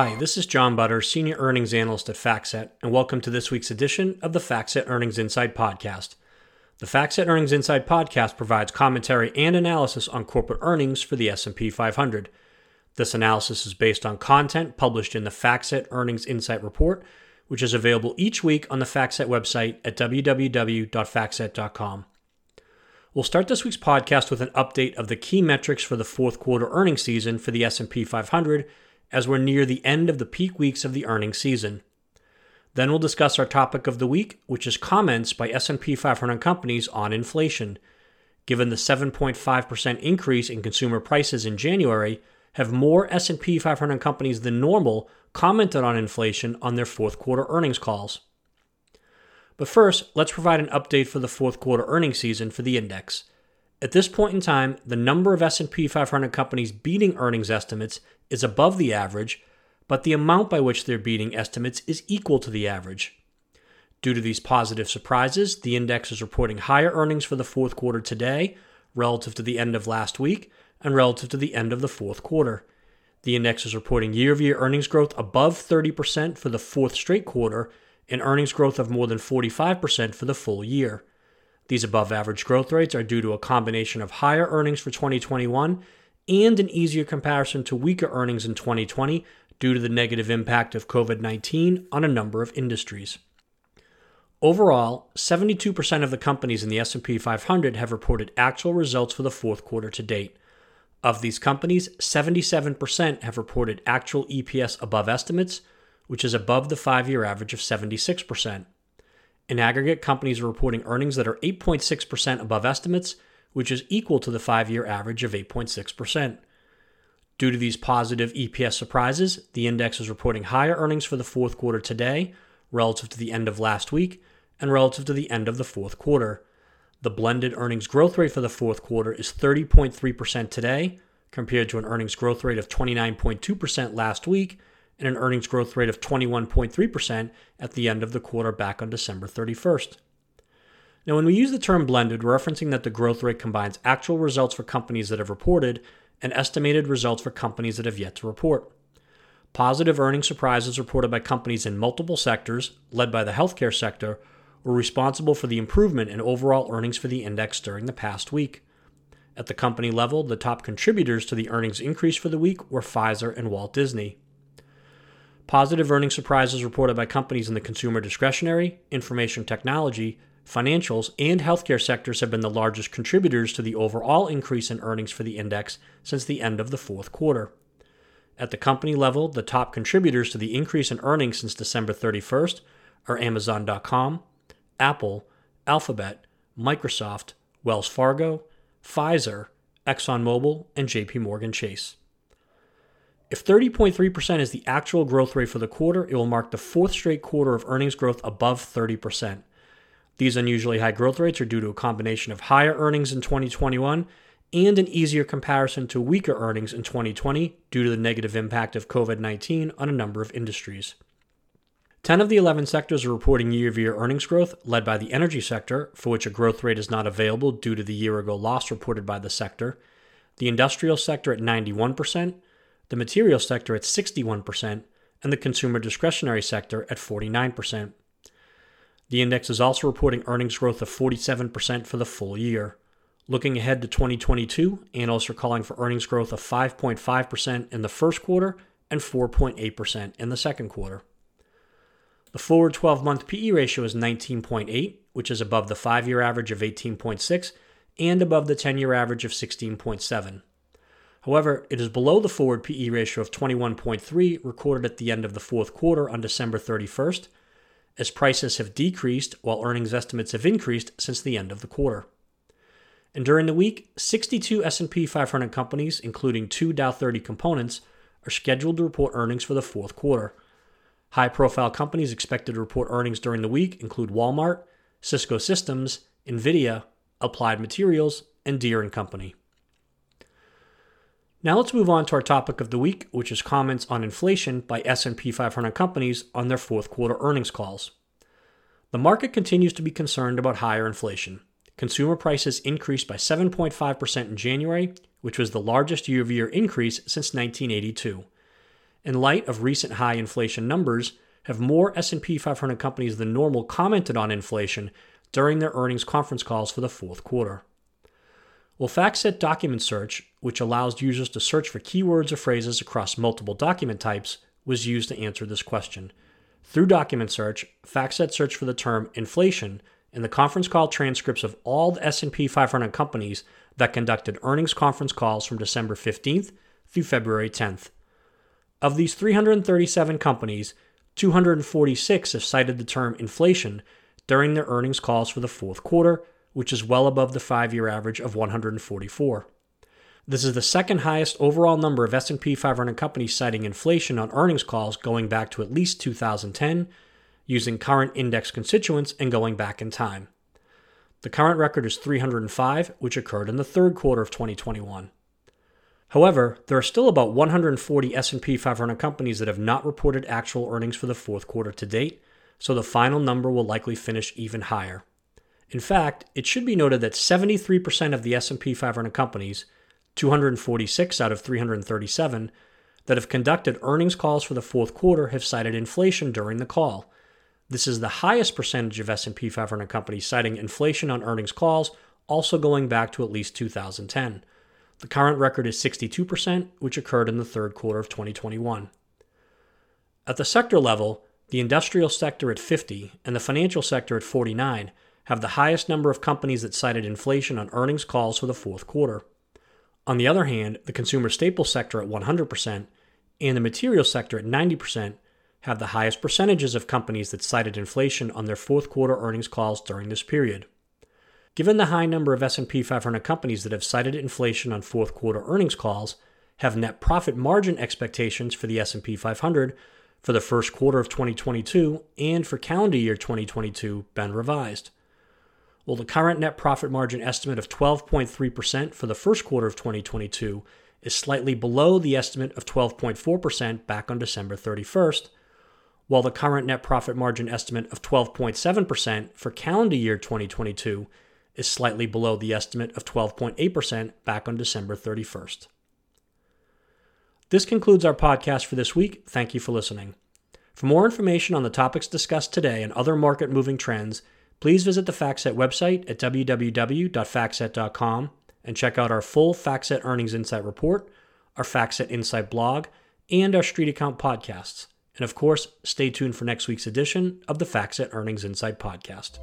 Hi, this is John Butters, Senior Earnings Analyst at FactSet, and welcome to this week's edition of the FactSet Earnings Insight Podcast. The FactSet Earnings Insight Podcast provides commentary and analysis on corporate earnings for the S&P 500. This analysis is based on content published in the FactSet Earnings Insight Report, which is available each week on the FactSet website at www.factset.com. We'll start this week's podcast with an update of the key metrics for the fourth quarter earnings season for the S&P 500 as we're near the end of the peak weeks of the earnings season. Then we'll discuss our topic of the week, which is comments by S&P 500 companies on inflation. Given the 7.5% increase in consumer prices in January, have more S&P 500 companies than normal commented on inflation on their fourth quarter earnings calls. But first, let's provide an update for the fourth quarter earnings season for the index. At this point in time, the number of S&P 500 companies beating earnings estimates is above the average, but the amount by which they're beating estimates is equal to the average. Due to these positive surprises, the index is reporting higher earnings for the fourth quarter today relative to the end of last week and relative to the end of the fourth quarter. The index is reporting year over year earnings growth above 30% for the fourth straight quarter and earnings growth of more than 45% for the full year. These above average growth rates are due to a combination of higher earnings for 2021 and an easier comparison to weaker earnings in 2020 due to the negative impact of COVID 19 on a number of industries. Overall, 72% of the companies in the S&P 500 have reported actual results for the fourth quarter to date. Of these companies, 77% have reported actual EPS above estimates, which is above the 5-year average of 76%. In aggregate, companies are reporting earnings that are 8.6% above estimates, which is equal to the five year average of 8.6%. Due to these positive EPS surprises, the index is reporting higher earnings for the fourth quarter today relative to the end of last week and relative to the end of the fourth quarter. The blended earnings growth rate for the fourth quarter is 30.3% today, compared to an earnings growth rate of 29.2% last week and an earnings growth rate of 21.3% at the end of the quarter back on December 31st. Now, when we use the term blended, we're referencing that the growth rate combines actual results for companies that have reported and estimated results for companies that have yet to report. Positive earnings surprises reported by companies in multiple sectors, led by the healthcare sector, were responsible for the improvement in overall earnings for the index during the past week. At the company level, the top contributors to the earnings increase for the week were Pfizer and Walt Disney. Positive earnings surprises reported by companies in the consumer discretionary, information technology, financials, and healthcare sectors have been the largest contributors to the overall increase in earnings for the index since the end of the fourth quarter. At the company level, the top contributors to the increase in earnings since December 31st are Amazon.com, Apple, Alphabet, Microsoft, Wells Fargo, Pfizer, ExxonMobil, and JP Morgan Chase. If 30.3% is the actual growth rate for the quarter, it will mark the fourth straight quarter of earnings growth above 30%. These unusually high growth rates are due to a combination of higher earnings in 2021 and an easier comparison to weaker earnings in 2020 due to the negative impact of COVID 19 on a number of industries. 10 of the 11 sectors are reporting year over year earnings growth, led by the energy sector, for which a growth rate is not available due to the year ago loss reported by the sector, the industrial sector at 91%, the material sector at 61%, and the consumer discretionary sector at 49%. The index is also reporting earnings growth of 47% for the full year. Looking ahead to 2022, analysts are calling for earnings growth of 5.5% in the first quarter and 4.8% in the second quarter. The forward 12 month PE ratio is 19.8, which is above the 5 year average of 18.6 and above the 10 year average of 16.7. However, it is below the forward PE ratio of 21.3 recorded at the end of the fourth quarter on December 31st, as prices have decreased while earnings estimates have increased since the end of the quarter. And during the week, 62 S&P 500 companies, including two Dow 30 components, are scheduled to report earnings for the fourth quarter. High-profile companies expected to report earnings during the week include Walmart, Cisco Systems, Nvidia, Applied Materials, and Deere & Company. Now let's move on to our topic of the week, which is comments on inflation by S&P 500 companies on their fourth quarter earnings calls. The market continues to be concerned about higher inflation. Consumer prices increased by 7.5% in January, which was the largest year-over-year increase since 1982. in light of recent high inflation numbers, have more S&P 500 companies than normal commented on inflation during their earnings conference calls for the fourth quarter. Well, FactSet Document Search, which allows users to search for keywords or phrases across multiple document types, was used to answer this question. Through Document Search, FactSet searched for the term inflation in the conference call transcripts of all the S&P 500 companies that conducted earnings conference calls from December 15th through February 10th. Of these 337 companies, 246 have cited the term inflation during their earnings calls for the fourth quarter, which is well above the 5-year average of 144. This is the second highest overall number of S&P 500 companies citing inflation on earnings calls going back to at least 2010 using current index constituents and going back in time. The current record is 305, which occurred in the third quarter of 2021. However, there are still about 140 S&P 500 companies that have not reported actual earnings for the fourth quarter to date, so the final number will likely finish even higher. In fact, it should be noted that 73% of the S&P 500 companies, 246 out of 337, that have conducted earnings calls for the fourth quarter have cited inflation during the call, this is the highest percentage of S&P 500 companies citing inflation on earnings calls, also going back to at least 2010. The current record is 62%, which occurred in the third quarter of 2021. At the sector level, the industrial sector at 50 and the financial sector at 49 have the highest number of companies that cited inflation on earnings calls for the fourth quarter. On the other hand, the consumer staples sector at 100% and the material sector at 90% have the highest percentages of companies that cited inflation on their fourth quarter earnings calls during this period. Given the high number of S&P 500 companies that have cited inflation on fourth quarter earnings calls, have net profit margin expectations for the S&P 500 for the first quarter of 2022 and for calendar year 2022 been revised. Well, the current net profit margin estimate of 12.3% for the first quarter of 2022 is slightly below the estimate of 12.4% back on December 31st, while the current net profit margin estimate of 12.7% for calendar year 2022 is slightly below the estimate of 12.8% back on December 31st. This concludes our podcast for this week. Thank you for listening. For more information on the topics discussed today and other market moving trends, please visit the FactSet website at www.factset.com and check out our full FactSet Earnings Insight report, our FactSet Insight blog, and our Street Account podcasts. And of course, stay tuned for next week's edition of the FactSet Earnings Insight podcast.